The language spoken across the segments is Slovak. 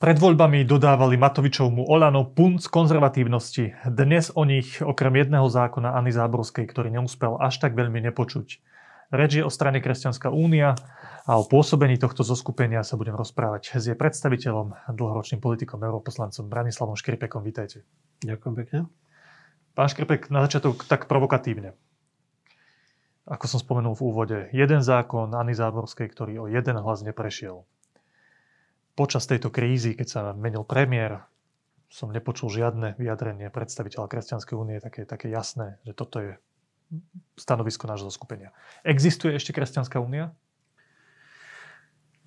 Pred voľbami dodávali Matovičovmu Olano punc konzervatívnosti. Dnes o nich okrem jedného zákona Ani Záborskej, ktorý neúspel až tak veľmi nepočuť. Reč je o strane Kresťanská únia a o pôsobení tohto zoskupenia sa budem rozprávať s jej predstaviteľom, dlhoročným politikom, europoslancom Branislavom Škripekom. Vítajte. Ďakujem pekne. Pán Škripek, na začiatok tak provokatívne. Ako som spomenul v úvode, jeden zákon Ani Záborskej, ktorý o jeden hlas neprešiel počas tejto krízy, keď sa menil premiér, som nepočul žiadne vyjadrenie predstaviteľa Kresťanskej únie také, také jasné, že toto je stanovisko nášho skupenia. Existuje ešte Kresťanská únia?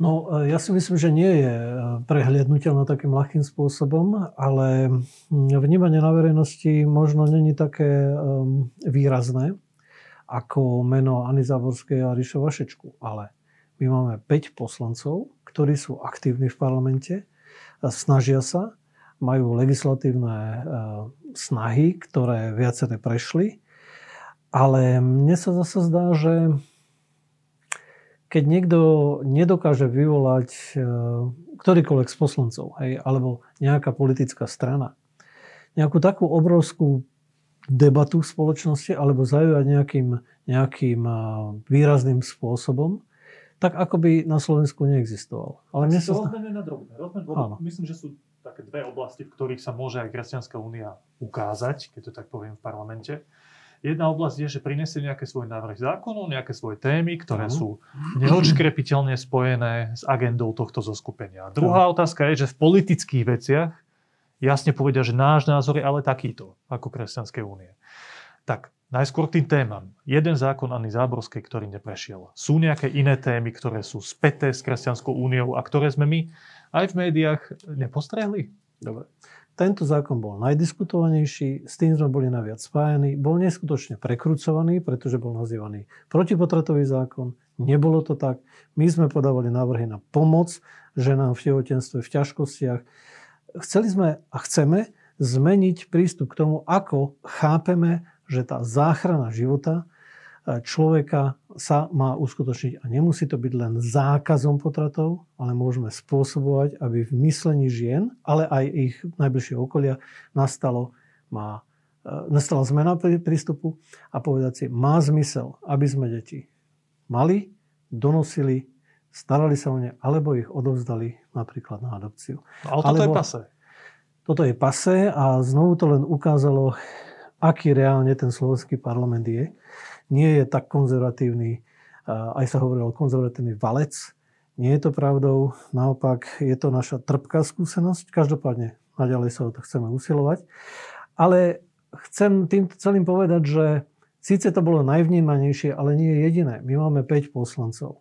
No, e, ja si myslím, že nie je e, prehliadnutelná takým ľahkým spôsobom, ale vnímanie na verejnosti možno není také um, výrazné ako meno Ani Záborskej a Ríša Vašečku. Ale my máme 5 poslancov, ktorí sú aktívni v parlamente, snažia sa, majú legislatívne e, snahy, ktoré viaceré prešli, ale mne sa zase zdá, že keď niekto nedokáže vyvolať e, ktorýkoľvek z poslancov, hej, alebo nejaká politická strana, nejakú takú obrovskú debatu v spoločnosti alebo zaujať nejakým, nejakým e, výrazným spôsobom, tak ako by na Slovensku neexistoval. Ale mne sa... Rozmeňme na drobné. Myslím, že sú také dve oblasti, v ktorých sa môže aj Kresťanská únia ukázať, keď to tak poviem v parlamente. Jedna oblasť je, že prinesie nejaké svoje návrhy zákonov, nejaké svoje témy, ktoré sú neodškrepiteľne spojené s agendou tohto zoskupenia. Druhá otázka je, že v politických veciach jasne povedia, že náš názor je ale takýto, ako Kresťanskej únie. Tak Najskôr tým témam. Jeden zákon Anny Záborskej, ktorý neprešiel. Sú nejaké iné témy, ktoré sú späté s Kresťanskou úniou a ktoré sme my aj v médiách nepostrehli? Dobre. Tento zákon bol najdiskutovanejší, s tým sme boli naviac spájani, bol neskutočne prekrucovaný, pretože bol nazývaný protipotratový zákon. Nebolo to tak. My sme podávali návrhy na pomoc ženám v tehotenstve, v ťažkostiach. Chceli sme a chceme zmeniť prístup k tomu, ako chápeme že tá záchrana života e, človeka sa má uskutočniť a nemusí to byť len zákazom potratov, ale môžeme spôsobovať, aby v myslení žien, ale aj ich najbližšieho okolia nastalo, má, e, nastala zmena prístupu a povedať si, má zmysel, aby sme deti mali, donosili, starali sa o ne, alebo ich odovzdali napríklad na adopciu. Ale toto alebo, je pase. Toto je pase a znovu to len ukázalo, aký reálne ten slovenský parlament je. Nie je tak konzervatívny, aj sa hovorilo konzervatívny valec. Nie je to pravdou, naopak je to naša trpká skúsenosť. Každopádne naďalej sa o to chceme usilovať. Ale chcem tým celým povedať, že síce to bolo najvnímanejšie, ale nie je jediné. My máme 5 poslancov.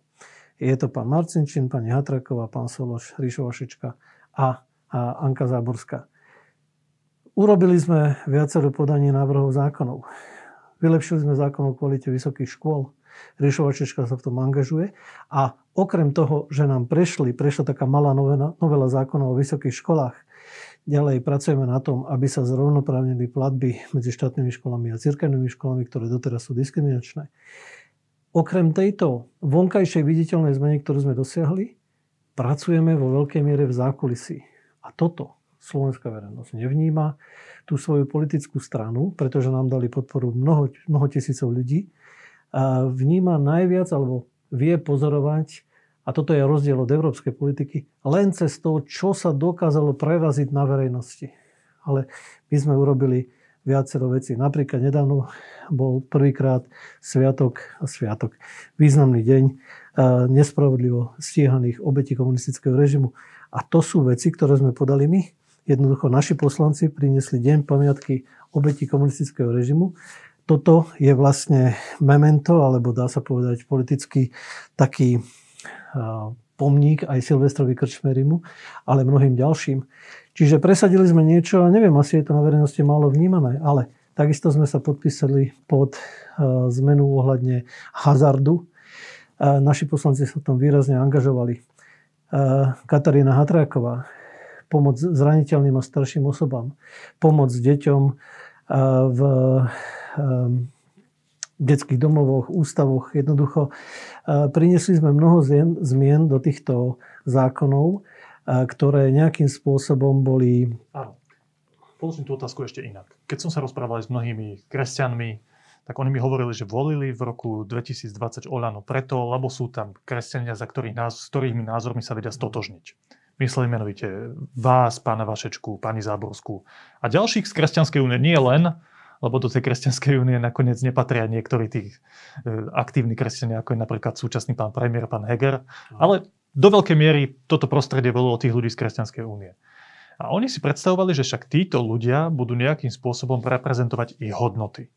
Je to pán Marcinčín, pani Hatraková, pán Sološ, Ríšovašička a, a Anka Záborská. Urobili sme viacero podaní návrhov zákonov. Vylepšili sme zákon o kvalite vysokých škôl. Riešovačečka sa v tom angažuje. A okrem toho, že nám prešli, prešla taká malá novela, novela zákona o vysokých školách, ďalej pracujeme na tom, aby sa zrovnoprávnili platby medzi štátnymi školami a cirkevnými školami, ktoré doteraz sú diskriminačné. Okrem tejto vonkajšej viditeľnej zmeny, ktorú sme dosiahli, pracujeme vo veľkej miere v zákulisí. A toto slovenská verejnosť nevníma tú svoju politickú stranu, pretože nám dali podporu mnoho, mnoho tisícov ľudí, vníma najviac alebo vie pozorovať, a toto je rozdiel od európskej politiky, len cez to, čo sa dokázalo preraziť na verejnosti. Ale my sme urobili viacero vecí. Napríklad nedávno bol prvýkrát sviatok, sviatok, významný deň nespravodlivo stíhaných obetí komunistického režimu. A to sú veci, ktoré sme podali my. Jednoducho naši poslanci priniesli deň pamiatky obeti komunistického režimu. Toto je vlastne memento, alebo dá sa povedať politicky taký pomník aj Silvestrovi Krčmerimu, ale mnohým ďalším. Čiže presadili sme niečo, a neviem, asi je to na verejnosti málo vnímané, ale takisto sme sa podpísali pod zmenu ohľadne hazardu. Naši poslanci sa tam výrazne angažovali. Katarína Hatráková, pomoc zraniteľným a starším osobám, pomoc deťom v detských domovoch, ústavoch. Jednoducho priniesli sme mnoho zmien do týchto zákonov ktoré nejakým spôsobom boli... Áno. Položím tú otázku ešte inak. Keď som sa rozprával s mnohými kresťanmi, tak oni mi hovorili, že volili v roku 2020 Olano preto, lebo sú tam kresťania, za ktorých, s ktorými názormi sa vedia stotožniť. Mysleli menovite vás, pána Vašečku, pani Záborskú a ďalších z kresťanskej únie. Nie len, lebo do tej kresťanskej únie nakoniec nepatria niektorí tí e, aktívni kresťania, ako je napríklad súčasný pán premiér, pán Heger, ale do veľkej miery toto prostredie bolo od tých ľudí z kresťanskej únie. A oni si predstavovali, že však títo ľudia budú nejakým spôsobom reprezentovať ich hodnoty.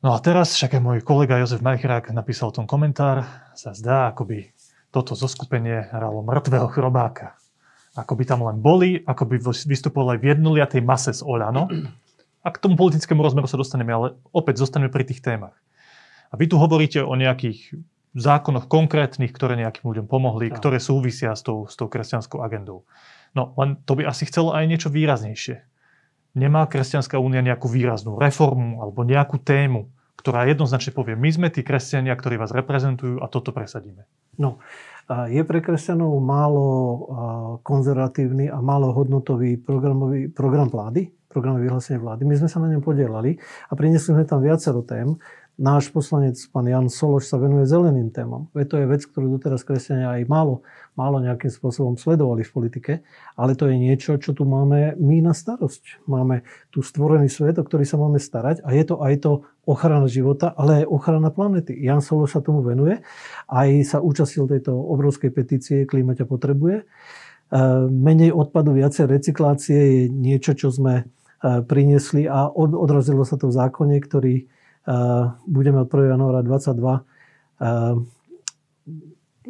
No a teraz však aj môj kolega Jozef Majchrák napísal tom komentár, sa zdá, ako by toto zoskupenie hralo mŕtvého chrobáka. Ako by tam len boli, ako by vystupovali v jednoliatej mase z Oľano. A k tomu politickému rozmeru sa dostaneme, ale opäť zostaneme pri tých témach. A vy tu hovoríte o nejakých zákonoch konkrétnych, ktoré nejakým ľuďom pomohli, no. ktoré súvisia s tou, s tou kresťanskou agendou. No len to by asi chcelo aj niečo výraznejšie. Nemá Kresťanská únia nejakú výraznú reformu alebo nejakú tému, ktorá jednoznačne povie, my sme tí kresťania, ktorí vás reprezentujú a toto presadíme. No, je pre kresťanov málo konzervatívny a málo hodnotový programový, program vlády, programové vyhlásenie vlády. My sme sa na ňom podielali a priniesli sme tam viacero tém náš poslanec, pán Jan Sološ, sa venuje zeleným témam. Veď to je vec, ktorú doteraz kresťania aj málo, málo nejakým spôsobom sledovali v politike, ale to je niečo, čo tu máme my na starosť. Máme tu stvorený svet, o ktorý sa máme starať a je to aj to ochrana života, ale aj ochrana planety. Jan Sološ sa tomu venuje, aj sa účastil tejto obrovskej petície Klíma ťa potrebuje. E, menej odpadu, viacej recyklácie je niečo, čo sme e, priniesli a odrazilo sa to v zákone, ktorý budeme od 1. januára 22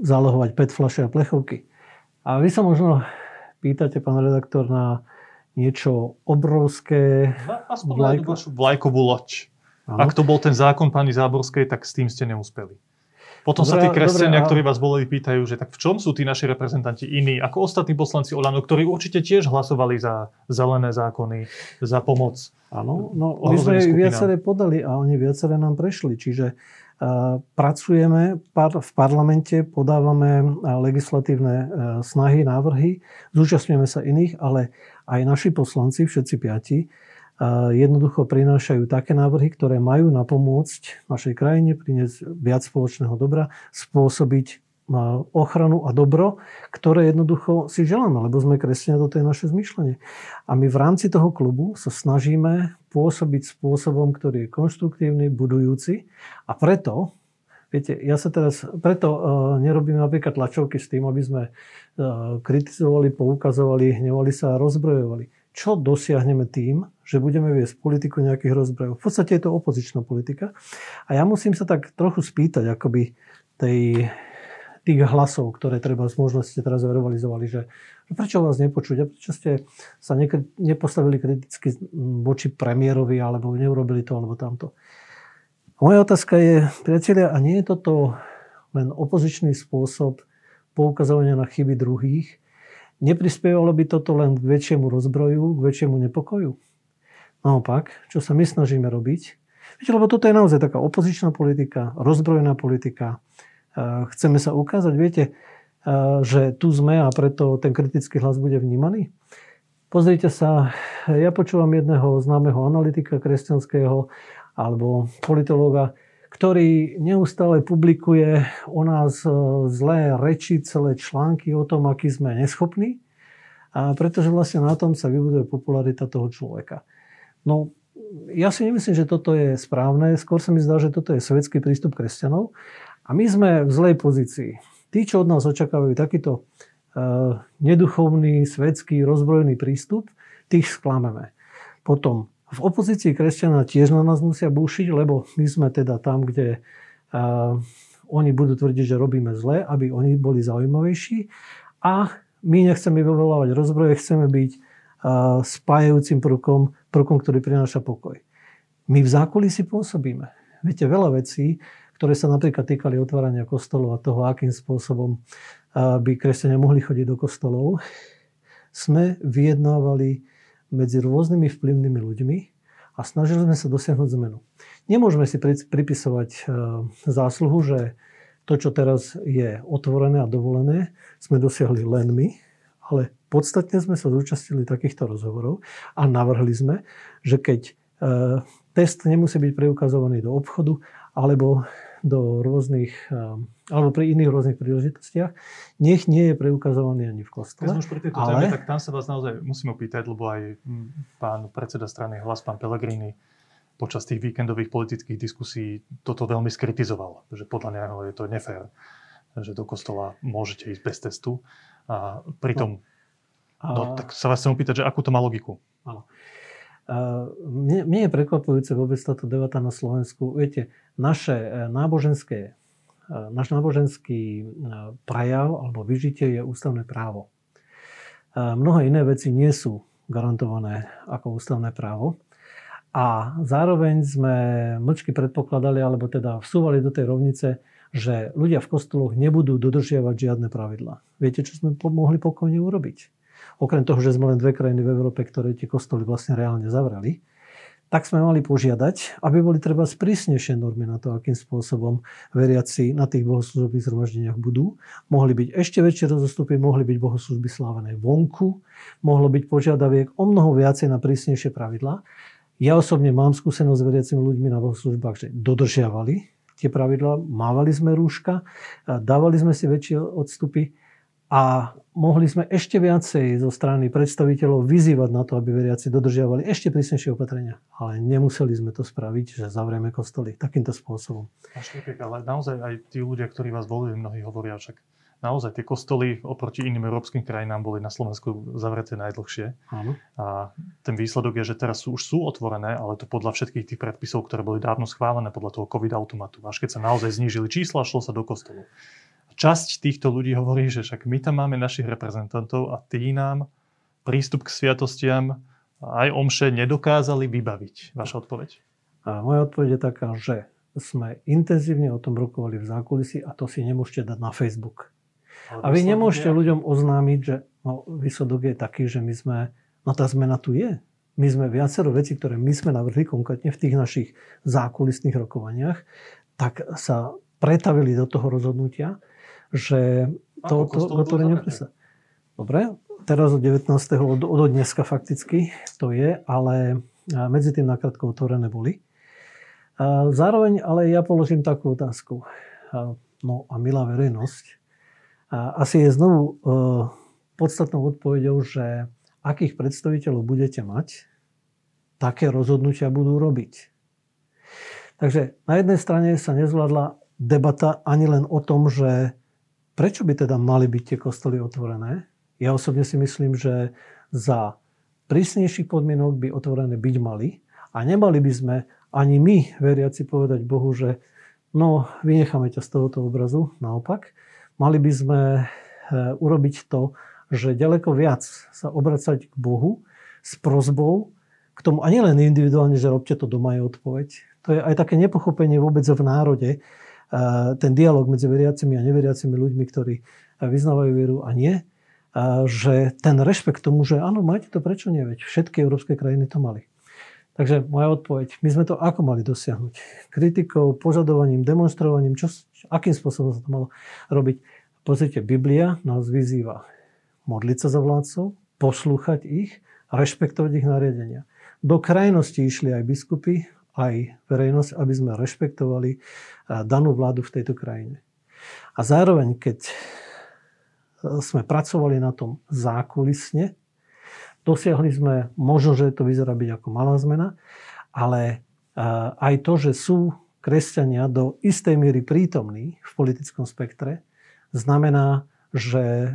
zálohovať PET fľaše a plechovky. A vy sa možno pýtate, pán redaktor, na niečo obrovské. Aspoň vlajko... vašu vlajkovú loď. Ano. Ak to bol ten zákon pani Záborskej, tak s tým ste neúspeli. Potom sa tí kresťania, ktorí vás volili, pýtajú, že tak v čom sú tí naši reprezentanti iní ako ostatní poslanci Olano, ktorí určite tiež hlasovali za zelené zákony, za pomoc. Áno, no my sme ich viaceré podali a oni viaceré nám prešli. Čiže uh, pracujeme v parlamente, podávame legislatívne uh, snahy, návrhy, zúčastňujeme sa iných, ale aj naši poslanci, všetci piati, jednoducho prinášajú také návrhy, ktoré majú napomôcť našej krajine, priniesť viac spoločného dobra, spôsobiť ochranu a dobro, ktoré jednoducho si želáme, lebo sme kresťania, toto je naše zmyšľanie. A my v rámci toho klubu sa snažíme pôsobiť spôsobom, ktorý je konštruktívny, budujúci a preto Viete, ja sa teraz, preto uh, nerobíme napríklad tlačovky s tým, aby sme uh, kritizovali, poukazovali, hnevali sa a rozbrojovali čo dosiahneme tým, že budeme viesť politiku nejakých rozbrojov. V podstate je to opozičná politika. A ja musím sa tak trochu spýtať, akoby tej, tých hlasov, ktoré treba z možnosti teraz verbalizovali, že, že prečo vás nepočuť a prečo ste sa ne, nepostavili kriticky voči premiérovi alebo neurobili to alebo tamto. Moja otázka je, priatelia, a nie je toto len opozičný spôsob poukazovania na chyby druhých, Neprispievalo by toto len k väčšiemu rozbroju, k väčšiemu nepokoju? Naopak, čo sa my snažíme robiť? Viete, lebo toto je naozaj taká opozičná politika, rozbrojená politika. Chceme sa ukázať, viete, že tu sme a preto ten kritický hlas bude vnímaný. Pozrite sa, ja počúvam jedného známeho analytika kresťanského alebo politológa, ktorý neustále publikuje o nás e, zlé reči, celé články o tom, aký sme neschopní, a pretože vlastne na tom sa vybuduje popularita toho človeka. No, ja si nemyslím, že toto je správne. Skôr sa mi zdá, že toto je svetský prístup kresťanov. A my sme v zlej pozícii. Tí, čo od nás očakávajú takýto uh, neduchovný, svetský, rozbrojený prístup, tých sklameme. Potom v opozícii kresťania tiež na nás musia búšiť, lebo my sme teda tam, kde uh, oni budú tvrdiť, že robíme zle, aby oni boli zaujímavejší. A my nechceme vyvolávať rozbroje, chceme byť uh, spájajúcim prvkom, prvkom, ktorý prináša pokoj. My v zákulisí pôsobíme. Viete, veľa vecí, ktoré sa napríklad týkali otvárania kostolov a toho, akým spôsobom by kresťania mohli chodiť do kostolov, sme vyjednávali medzi rôznymi vplyvnými ľuďmi a snažili sme sa dosiahnuť zmenu. Nemôžeme si pripisovať e, zásluhu, že to, čo teraz je otvorené a dovolené, sme dosiahli len my, ale podstatne sme sa zúčastnili takýchto rozhovorov a navrhli sme, že keď e, test nemusí byť preukazovaný do obchodu alebo do rôznych, alebo pri iných rôznych príležitostiach, nech nie je preukazovaný ani v kostole. Keď sme už pri tejto ale... téme, tak tam sa vás naozaj musím opýtať, lebo aj pán predseda strany Hlas, pán Pellegrini, počas tých víkendových politických diskusí toto veľmi skritizoval, že podľa neho je to nefér, že do kostola môžete ísť bez testu. A pritom, no, a... no, tak sa vás chcem opýtať, že akú to má logiku? Áno. Mne, mne je prekvapujúce vôbec táto debata na Slovensku. Viete, naše e, náboženské, e, náš náboženský e, prejav alebo vyžitie je ústavné právo. Mnohé iné veci nie sú garantované ako ústavné právo. A zároveň sme mlčky predpokladali, alebo teda vsúvali do tej rovnice, že ľudia v kostoloch nebudú dodržiavať žiadne pravidlá. Viete, čo sme mohli pokojne urobiť? Okrem toho, že sme len dve krajiny v Európe, ktoré tie kostoly vlastne reálne zavrali, tak sme mali požiadať, aby boli treba sprísnejšie normy na to, akým spôsobom veriaci na tých bohoslúžobných zhromaždeniach budú. Mohli byť ešte väčšie rozostupy, mohli byť bohoslúžby slávené vonku, mohlo byť požiadaviek o mnoho viacej na prísnejšie pravidlá. Ja osobne mám skúsenosť s veriacimi ľuďmi na bohoslužbách, že dodržiavali tie pravidlá, mávali sme rúška, dávali sme si väčšie odstupy a mohli sme ešte viacej zo strany predstaviteľov vyzývať na to, aby veriaci dodržiavali ešte prísnejšie opatrenia. Ale nemuseli sme to spraviť, že zavrieme kostoly takýmto spôsobom. Ale naozaj aj tí ľudia, ktorí vás volili, mnohí hovoria však naozaj tie kostoly oproti iným európskym krajinám boli na Slovensku zavreté najdlhšie. Áno. A ten výsledok je, že teraz sú, už sú otvorené, ale to podľa všetkých tých predpisov, ktoré boli dávno schválené podľa toho COVID automatu. Až keď sa naozaj znížili čísla, šlo sa do kostolu. Časť týchto ľudí hovorí, že však my tam máme našich reprezentantov a tí nám prístup k sviatostiam aj omše nedokázali vybaviť. Vaša odpoveď? A moja odpoveď je taká, že sme intenzívne o tom rokovali v zákulisí a to si nemôžete dať na Facebook. A vy nemôžete ľuďom oznámiť, že no, výsledok je taký, že my sme, no tá zmena tu je. My sme viacero vecí, ktoré my sme navrhli konkrétne v tých našich zákulisných rokovaniach, tak sa pretavili do toho rozhodnutia, že to, to, to, to nepresa. Dobre, teraz od 19. od, od dneska fakticky to je, ale medzi tým nakrátko otvorené boli. Zároveň ale ja položím takú otázku. No a milá verejnosť, asi je znovu e, podstatnou odpovedou, že akých predstaviteľov budete mať, také rozhodnutia budú robiť. Takže na jednej strane sa nezvládla debata ani len o tom, že prečo by teda mali byť tie kostoly otvorené. Ja osobne si myslím, že za prísnejších podmienok by otvorené byť mali a nemali by sme ani my, veriaci, povedať Bohu, že no, vynecháme ťa z tohoto obrazu, naopak. Mali by sme eh, urobiť to, že ďaleko viac sa obracať k Bohu s prozbou k tomu, a nielen individuálne, že robte to doma je odpoveď. To je aj také nepochopenie vôbec v národe, ten dialog medzi veriacimi a neveriacimi ľuďmi, ktorí vyznávajú vieru a nie, že ten rešpekt tomu, že áno, máte to, prečo nie, veď všetky európske krajiny to mali. Takže moja odpoveď, my sme to ako mali dosiahnuť? Kritikou, požadovaním, demonstrovaním, čo, akým spôsobom sa to malo robiť? Pozrite, Biblia nás vyzýva modliť sa za vládcov, poslúchať ich rešpektovať ich nariadenia. Do krajnosti išli aj biskupy, aj verejnosť, aby sme rešpektovali eh, danú vládu v tejto krajine. A zároveň, keď eh, sme pracovali na tom zákulisne, dosiahli sme, možno, že to vyzerá byť ako malá zmena, ale eh, aj to, že sú kresťania do istej miery prítomní v politickom spektre, znamená, že e,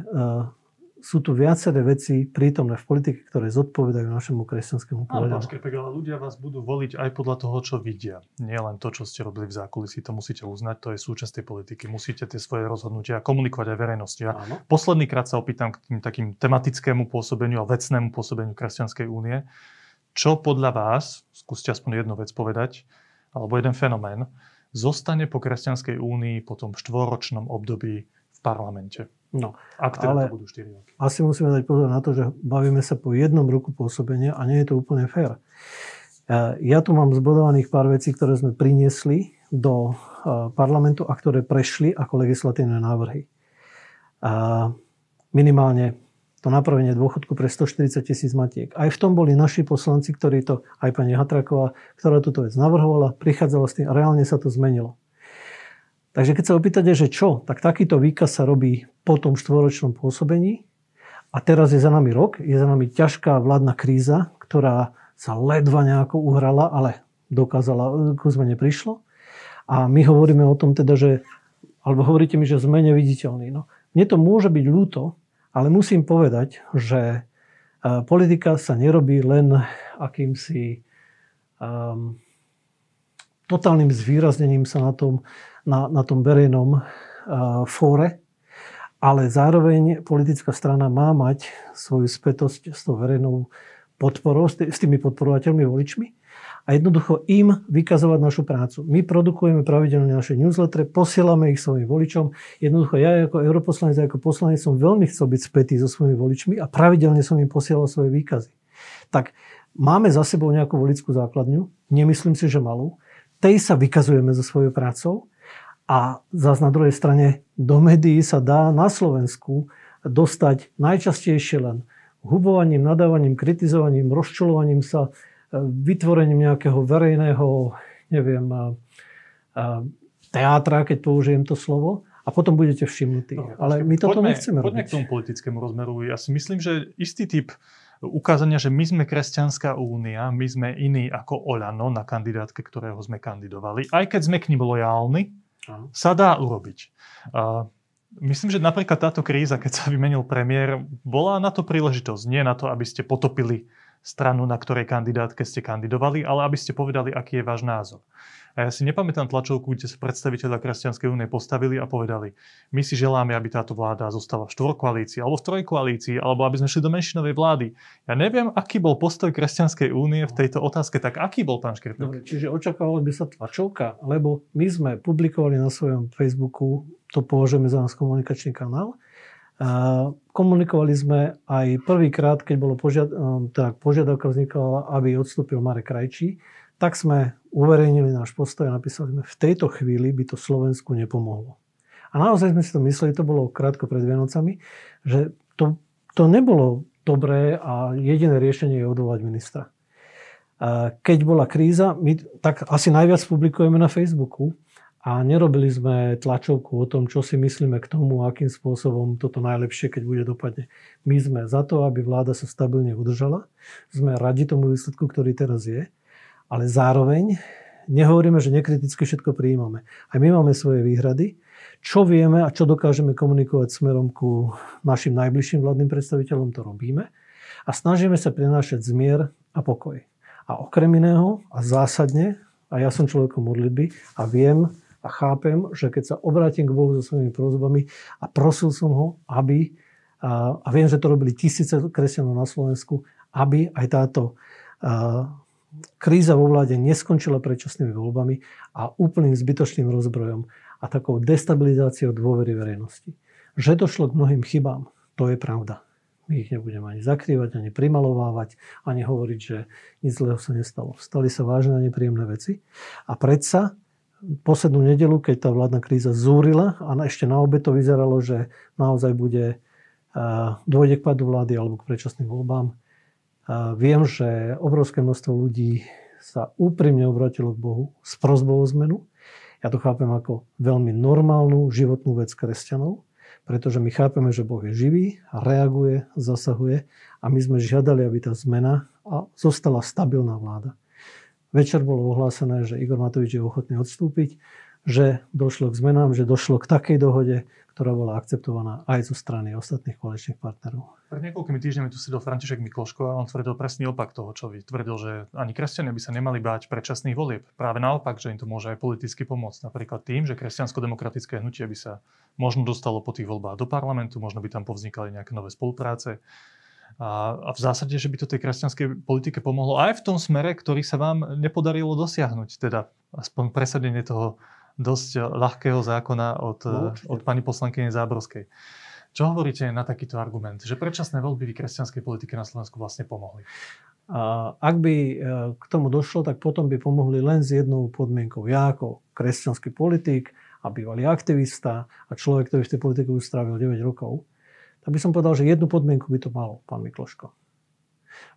sú tu viaceré veci prítomné v politike, ktoré zodpovedajú našemu kresťanskému pohľadu. Áno, pán ale ľudia vás budú voliť aj podľa toho, čo vidia. Nie len to, čo ste robili v zákulisí, to musíte uznať, to je súčasť tej politiky. Musíte tie svoje rozhodnutia komunikovať aj verejnosti. A posledný krát sa opýtam k tým takým tematickému pôsobeniu a vecnému pôsobeniu Kresťanskej únie. Čo podľa vás, skúste aspoň jednu vec povedať, alebo jeden fenomén, zostane po Kresťanskej únii po tom štvoročnom období parlamente. No, Ak teda ale to budú 4 roky. Asi musíme dať pozor na to, že bavíme sa po jednom roku pôsobenia a nie je to úplne fér. E, ja tu mám zbudovaných pár vecí, ktoré sme priniesli do e, parlamentu a ktoré prešli ako legislatívne návrhy. A minimálne to napravenie dôchodku pre 140 tisíc matiek. Aj v tom boli naši poslanci, ktorí to, aj pani Hatraková, ktorá túto vec navrhovala, prichádzala s tým a reálne sa to zmenilo. Takže keď sa opýtate, že čo, tak takýto výkaz sa robí po tom štvoročnom pôsobení a teraz je za nami rok, je za nami ťažká vládna kríza, ktorá sa ledva nejako uhrala, ale dokázala, ku zmene prišlo. A my hovoríme o tom teda, že, alebo hovoríte mi, že sme neviditeľní. No, mne to môže byť ľúto, ale musím povedať, že e, politika sa nerobí len akýmsi um, totálnym zvýraznením sa na tom, na, na tom verejnom uh, fóre, ale zároveň politická strana má mať svoju spätosť s tou verejnou podporou, s tými podporovateľmi, voličmi a jednoducho im vykazovať našu prácu. My produkujeme pravidelne naše newslettere, posielame ich svojim voličom. Jednoducho ja ako europoslanec, ako poslanec som veľmi chcel byť spätý so svojimi voličmi a pravidelne som im posielal svoje výkazy. Tak máme za sebou nejakú volickú základňu, nemyslím si, že malú. Tej sa vykazujeme so svojou prácou a zase na druhej strane do médií sa dá na Slovensku dostať najčastejšie len hubovaním, nadávaním, kritizovaním, rozčulovaním sa, vytvorením nejakého verejného, neviem, teátra, keď použijem to slovo, a potom budete všimnutí. No, Ale my toto poďme, nechceme poďme robiť. k tomu politickému rozmeru. Ja si myslím, že istý typ ukázania, že my sme kresťanská únia, my sme iní ako Olano na kandidátke, ktorého sme kandidovali, aj keď sme k ním lojálni, sa dá urobiť. Uh, myslím, že napríklad táto kríza, keď sa vymenil premiér, bola na to príležitosť. Nie na to, aby ste potopili stranu, na ktorej kandidátke ste kandidovali, ale aby ste povedali, aký je váš názor. A ja si nepamätám tlačovku, kde sa predstaviteľa Kresťanskej únie postavili a povedali, my si želáme, aby táto vláda zostala v štvorkoalícii alebo v trojkoalícii, alebo aby sme šli do menšinovej vlády. Ja neviem, aký bol postoj Kresťanskej únie v tejto otázke, tak aký bol pán Škripek? Dobre, čiže očakávali by sa tlačovka, lebo my sme publikovali na svojom Facebooku, to považujeme za nás komunikačný kanál, Komunikovali sme aj prvýkrát, keď bolo požiad, e, teda požiadavka vznikla, aby odstúpil Marek Krajčí, tak sme uverejnili náš postoj a napísali sme, v tejto chvíli by to Slovensku nepomohlo. A naozaj sme si to mysleli, to bolo krátko pred Vianocami, že to, to nebolo dobré a jediné riešenie je odvolať ministra. Keď bola kríza, my tak asi najviac publikujeme na Facebooku, a nerobili sme tlačovku o tom, čo si myslíme k tomu, akým spôsobom toto najlepšie, keď bude dopadne. My sme za to, aby vláda sa stabilne udržala. Sme radi tomu výsledku, ktorý teraz je. Ale zároveň nehovoríme, že nekriticky všetko prijímame. Aj my máme svoje výhrady. Čo vieme a čo dokážeme komunikovať smerom ku našim najbližším vládnym predstaviteľom, to robíme. A snažíme sa prinášať zmier a pokoj. A okrem iného a zásadne, a ja som človekom modlitby a viem, a chápem, že keď sa obrátim k Bohu so svojimi prozbami a prosil som ho, aby, a, viem, že to robili tisíce kresťanov na Slovensku, aby aj táto kríza vo vláde neskončila predčasnými voľbami a úplným zbytočným rozbrojom a takou destabilizáciou dôvery verejnosti. Že došlo k mnohým chybám, to je pravda. My ich nebudeme ani zakrývať, ani primalovávať, ani hovoriť, že nič zlého sa nestalo. Stali sa vážne a nepríjemné veci. A predsa poslednú nedelu, keď tá vládna kríza zúrila a ešte na obe to vyzeralo, že naozaj bude dôjde k padu vlády alebo k predčasným voľbám. Viem, že obrovské množstvo ľudí sa úprimne obratilo k Bohu s prozbou o zmenu. Ja to chápem ako veľmi normálnu životnú vec kresťanov, pretože my chápeme, že Boh je živý, reaguje, zasahuje a my sme žiadali, aby tá zmena zostala stabilná vláda. Večer bolo ohlásené, že Igor Matovič je ochotný odstúpiť, že došlo k zmenám, že došlo k takej dohode, ktorá bola akceptovaná aj zo strany ostatných koaličných partnerov. Pred niekoľkými týždňami tu sedel František Mikloško a on tvrdil presný opak toho, čo vy. Tvrdil, že ani kresťania by sa nemali báť predčasných volieb. Práve naopak, že im to môže aj politicky pomôcť. Napríklad tým, že kresťansko-demokratické hnutie by sa možno dostalo po tých voľbách do parlamentu, možno by tam povznikali nejaké nové spolupráce a, a v zásade, že by to tej kresťanskej politike pomohlo aj v tom smere, ktorý sa vám nepodarilo dosiahnuť. Teda aspoň presadenie toho dosť ľahkého zákona od, no, od pani poslankyne Záborskej. Čo hovoríte na takýto argument, že predčasné voľby v kresťanskej politike na Slovensku vlastne pomohli? A ak by e, k tomu došlo, tak potom by pomohli len s jednou podmienkou. Ja ako kresťanský politik a bývalý aktivista a človek, ktorý v tej politike už strávil 9 rokov, tak by som povedal, že jednu podmienku by to malo, pán Mikloško.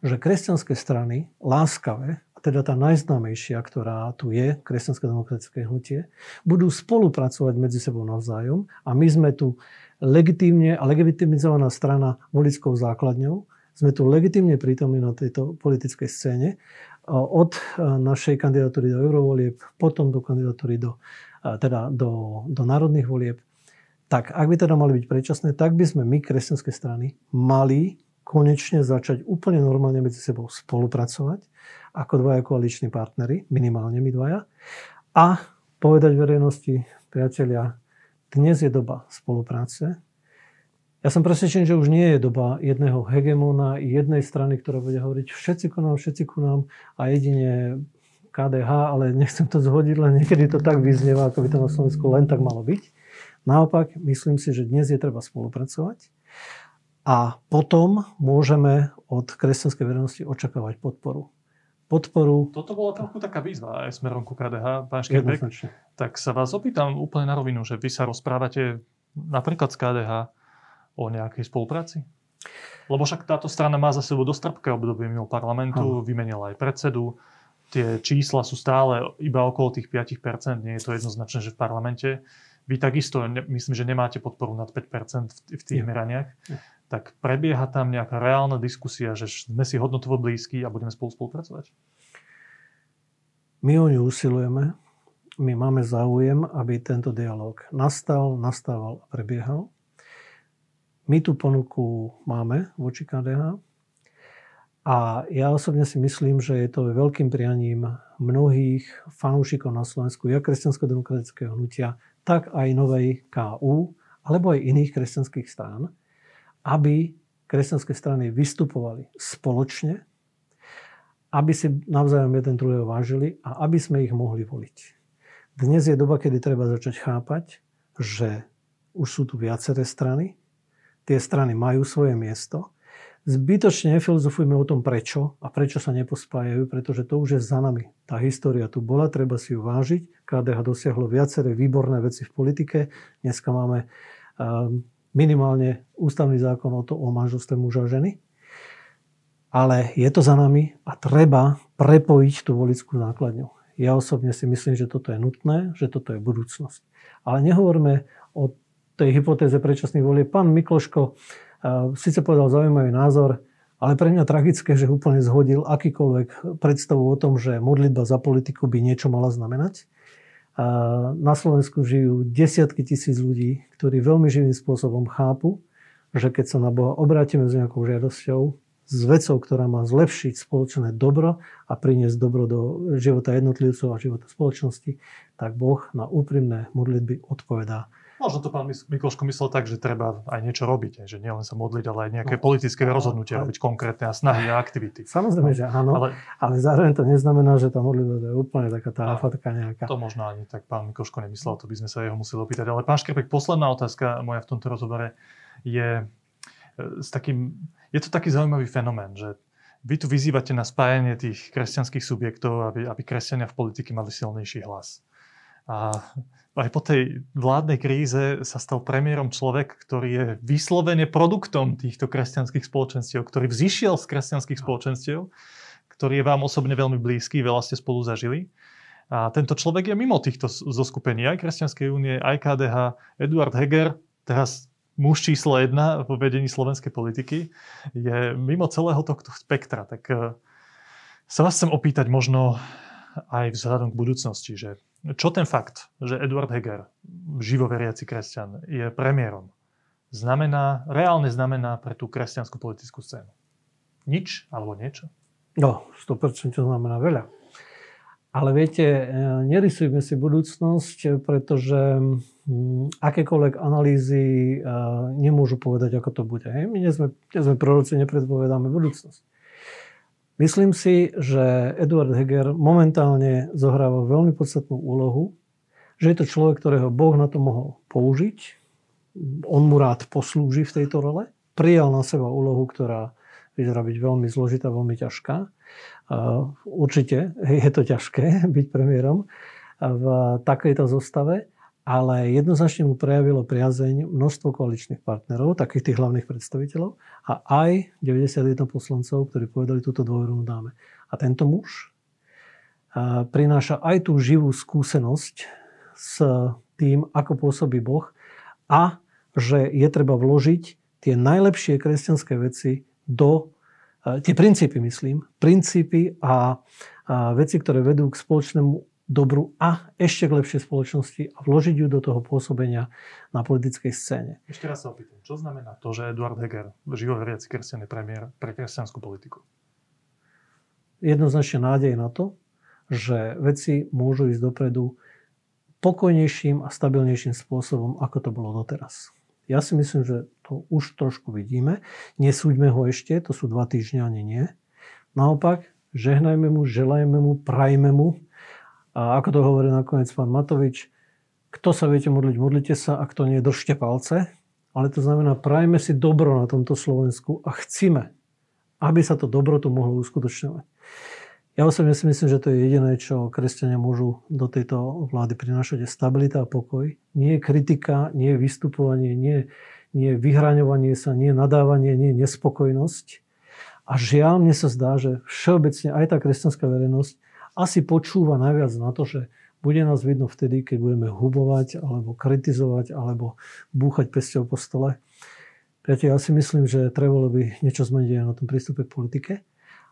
Že kresťanské strany, láskavé, a teda tá najznámejšia, ktorá tu je, kresťanské demokratické hnutie, budú spolupracovať medzi sebou navzájom a my sme tu legitímne a legitimizovaná strana volickou základňou, sme tu legitimne prítomní na tejto politickej scéne od našej kandidatúry do eurovolieb, potom do kandidatúry do, teda do, do národných volieb. Tak ak by teda mali byť predčasné, tak by sme my, kresťanské strany, mali konečne začať úplne normálne medzi sebou spolupracovať ako dvaja koaliční partnery, minimálne my dvaja, a povedať verejnosti, priatelia, dnes je doba spolupráce. Ja som presvedčený, že už nie je doba jedného hegemona jednej strany, ktorá bude hovoriť všetci ku nám, všetci ku nám a jedine KDH, ale nechcem to zhodiť, len niekedy to tak vyznieva, ako by to na Slovensku len tak malo byť. Naopak, myslím si, že dnes je treba spolupracovať a potom môžeme od kresťanskej verejnosti očakávať podporu podporu. Toto bola trochu taká výzva aj smerom ku KDH, pán Škerbek. Tak sa vás opýtam úplne na rovinu, že vy sa rozprávate napríklad s KDH o nejakej spolupráci? Lebo však táto strana má za sebou dosť trpké obdobie mimo parlamentu, ano. vymenila aj predsedu. Tie čísla sú stále iba okolo tých 5%, nie je to jednoznačné, že v parlamente. Vy takisto, myslím, že nemáte podporu nad 5% v tých meraniach. Tak prebieha tam nejaká reálna diskusia, že sme si hodnotovo blízki a budeme spolu spolupracovať? My o ňu usilujeme. My máme záujem, aby tento dialog nastal, nastával a prebiehal. My tú ponuku máme voči KDH a ja osobne si myslím, že je to veľkým prianím mnohých fanúšikov na Slovensku, jak kresťansko-demokratického hnutia, tak aj novej KU, alebo aj iných kresťanských strán, aby kresťanské strany vystupovali spoločne, aby si navzájom jeden druhého vážili a aby sme ich mohli voliť. Dnes je doba, kedy treba začať chápať, že už sú tu viaceré strany, tie strany majú svoje miesto. Zbytočne nefilozofujme o tom prečo a prečo sa nepospájajú, pretože to už je za nami. Tá história tu bola, treba si ju vážiť. KDH dosiahlo viaceré výborné veci v politike. Dneska máme um, minimálne ústavný zákon o to o manželstve muža a ženy. Ale je to za nami a treba prepojiť tú volickú základňu. Ja osobne si myslím, že toto je nutné, že toto je budúcnosť. Ale nehovorme o tej hypotéze predčasných volie. Pán Mikloško uh, síce povedal zaujímavý názor, ale pre mňa tragické, že úplne zhodil akýkoľvek predstavu o tom, že modlitba za politiku by niečo mala znamenať. Na Slovensku žijú desiatky tisíc ľudí, ktorí veľmi živým spôsobom chápu, že keď sa na Boha obrátime s nejakou žiadosťou, s vecou, ktorá má zlepšiť spoločné dobro a priniesť dobro do života jednotlivcov a života spoločnosti, tak Boh na úprimné modlitby odpovedá Možno to pán Mikloško myslel tak, že treba aj niečo robiť, že nielen sa modliť, ale aj nejaké no, politické rozhodnutia ale, robiť konkrétne a snahy a aktivity. Samozrejme, že áno, ale, ale zároveň to neznamená, že tá modlitba je úplne taká tá afatka nejaká. To možno ani tak pán Mikloško nemyslel, to by sme sa jeho museli opýtať. Ale pán Škrpek, posledná otázka moja v tomto rozhovore je, e, s takým, je to taký zaujímavý fenomén, že vy tu vyzývate na spájanie tých kresťanských subjektov, aby, aby kresťania v politike mali silnejší hlas. A aj po tej vládnej kríze sa stal premiérom človek, ktorý je vyslovene produktom týchto kresťanských spoločenstiev, ktorý vzýšiel z kresťanských spoločenstiev, ktorý je vám osobne veľmi blízky, veľa ste spolu zažili. A tento človek je mimo týchto zoskupení, aj Kresťanskej únie, aj KDH. Eduard Heger, teraz muž číslo jedna vo vedení slovenskej politiky, je mimo celého tohto spektra. Tak eh, sa vás chcem opýtať možno aj vzhľadom k budúcnosti, že čo ten fakt, že Eduard Heger, živoveriaci kresťan, je premiérom, znamená, reálne znamená pre tú kresťanskú politickú scénu? Nič alebo niečo? No, 100% znamená veľa. Ale viete, e, nerysujme si budúcnosť, pretože mm, akékoľvek analýzy e, nemôžu povedať, ako to bude. My nie sme, nie sme proroci, nepredpovedáme budúcnosť. Myslím si, že Eduard Heger momentálne zohráva veľmi podstatnú úlohu, že je to človek, ktorého Boh na to mohol použiť. On mu rád poslúži v tejto role. Prijal na seba úlohu, ktorá vyzerá byť veľmi zložitá, veľmi ťažká. Určite je to ťažké byť premiérom v takejto zostave, ale jednoznačne mu prejavilo priazeň množstvo koaličných partnerov, takých tých hlavných predstaviteľov a aj 91 poslancov, ktorí povedali, túto dôveru dáme. A tento muž prináša aj tú živú skúsenosť s tým, ako pôsobí Boh a že je treba vložiť tie najlepšie kresťanské veci do, tie princípy myslím, princípy a, a veci, ktoré vedú k spoločnému dobru a ešte k lepšej spoločnosti a vložiť ju do toho pôsobenia na politickej scéne. Ešte raz sa opýtam, čo znamená to, že Eduard Heger, živoveriaci kresťaný premiér pre kresťanskú politiku? Jednoznačne nádej na to, že veci môžu ísť dopredu pokojnejším a stabilnejším spôsobom, ako to bolo doteraz. Ja si myslím, že to už trošku vidíme. Nesúďme ho ešte, to sú dva týždňa, ani nie. Naopak, žehnajme mu, želajme mu, prajme mu, a ako to hovorí nakoniec pán Matovič, kto sa viete modliť, modlite sa, a kto nie, držte palce. Ale to znamená, prajme si dobro na tomto Slovensku a chcíme, aby sa to dobro tu mohlo uskutočňovať. Ja osobne si myslím, že to je jediné, čo kresťania môžu do tejto vlády prinášať, je stabilita a pokoj. Nie kritika, nie vystupovanie, nie, nie vyhraňovanie sa, nie nadávanie, nie nespokojnosť. A žiaľ, mne sa zdá, že všeobecne aj tá kresťanská verejnosť asi počúva najviac na to, že bude nás vidno vtedy, keď budeme hubovať, alebo kritizovať, alebo búchať pesťou po stole. Priateľ, ja si myslím, že trebalo by niečo zmeniť aj na tom prístupe k politike.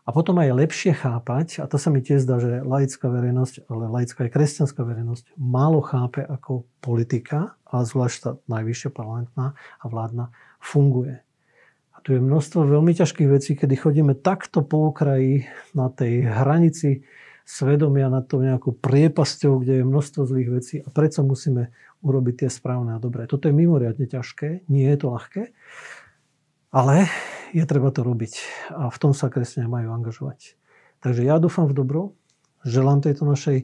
A potom aj lepšie chápať, a to sa mi tiež zdá, že laická verejnosť, ale laická aj kresťanská verejnosť málo chápe, ako politika, a zvlášť tá najvyššia parlamentná a vládna, funguje. A tu je množstvo veľmi ťažkých vecí, kedy chodíme takto po okraji na tej hranici svedomia nad tou nejakou priepasťou, kde je množstvo zlých vecí a predsa musíme urobiť tie správne a dobré. Toto je mimoriadne ťažké, nie je to ľahké, ale je treba to robiť a v tom sa kresťania majú angažovať. Takže ja dúfam v dobro, želám tejto našej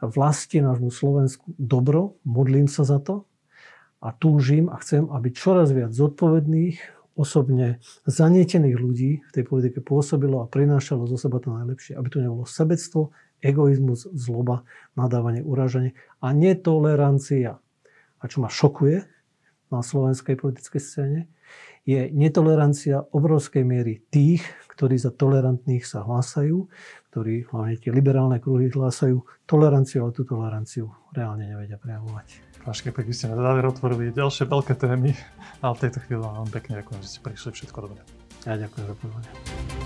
vlasti, nášmu Slovensku dobro, modlím sa za to a túžim a chcem, aby čoraz viac zodpovedných, osobne zanietených ľudí v tej politike pôsobilo a prinášalo zo seba to najlepšie. Aby tu nebolo sebectvo, egoizmus, zloba, nadávanie, uraženie a netolerancia. A čo ma šokuje na slovenskej politickej scéne, je netolerancia obrovskej miery tých, ktorí za tolerantných sa hlásajú, ktorí hlavne tie liberálne kruhy hlásajú toleranciu, ale tú toleranciu reálne nevedia prejavovať. Škripek, vy ste na záver otvorili ďalšie veľké témy, ale v tejto chvíli vám pekne ďakujem, že ste prišli. Všetko dobré. Ja ďakujem za pozvanie.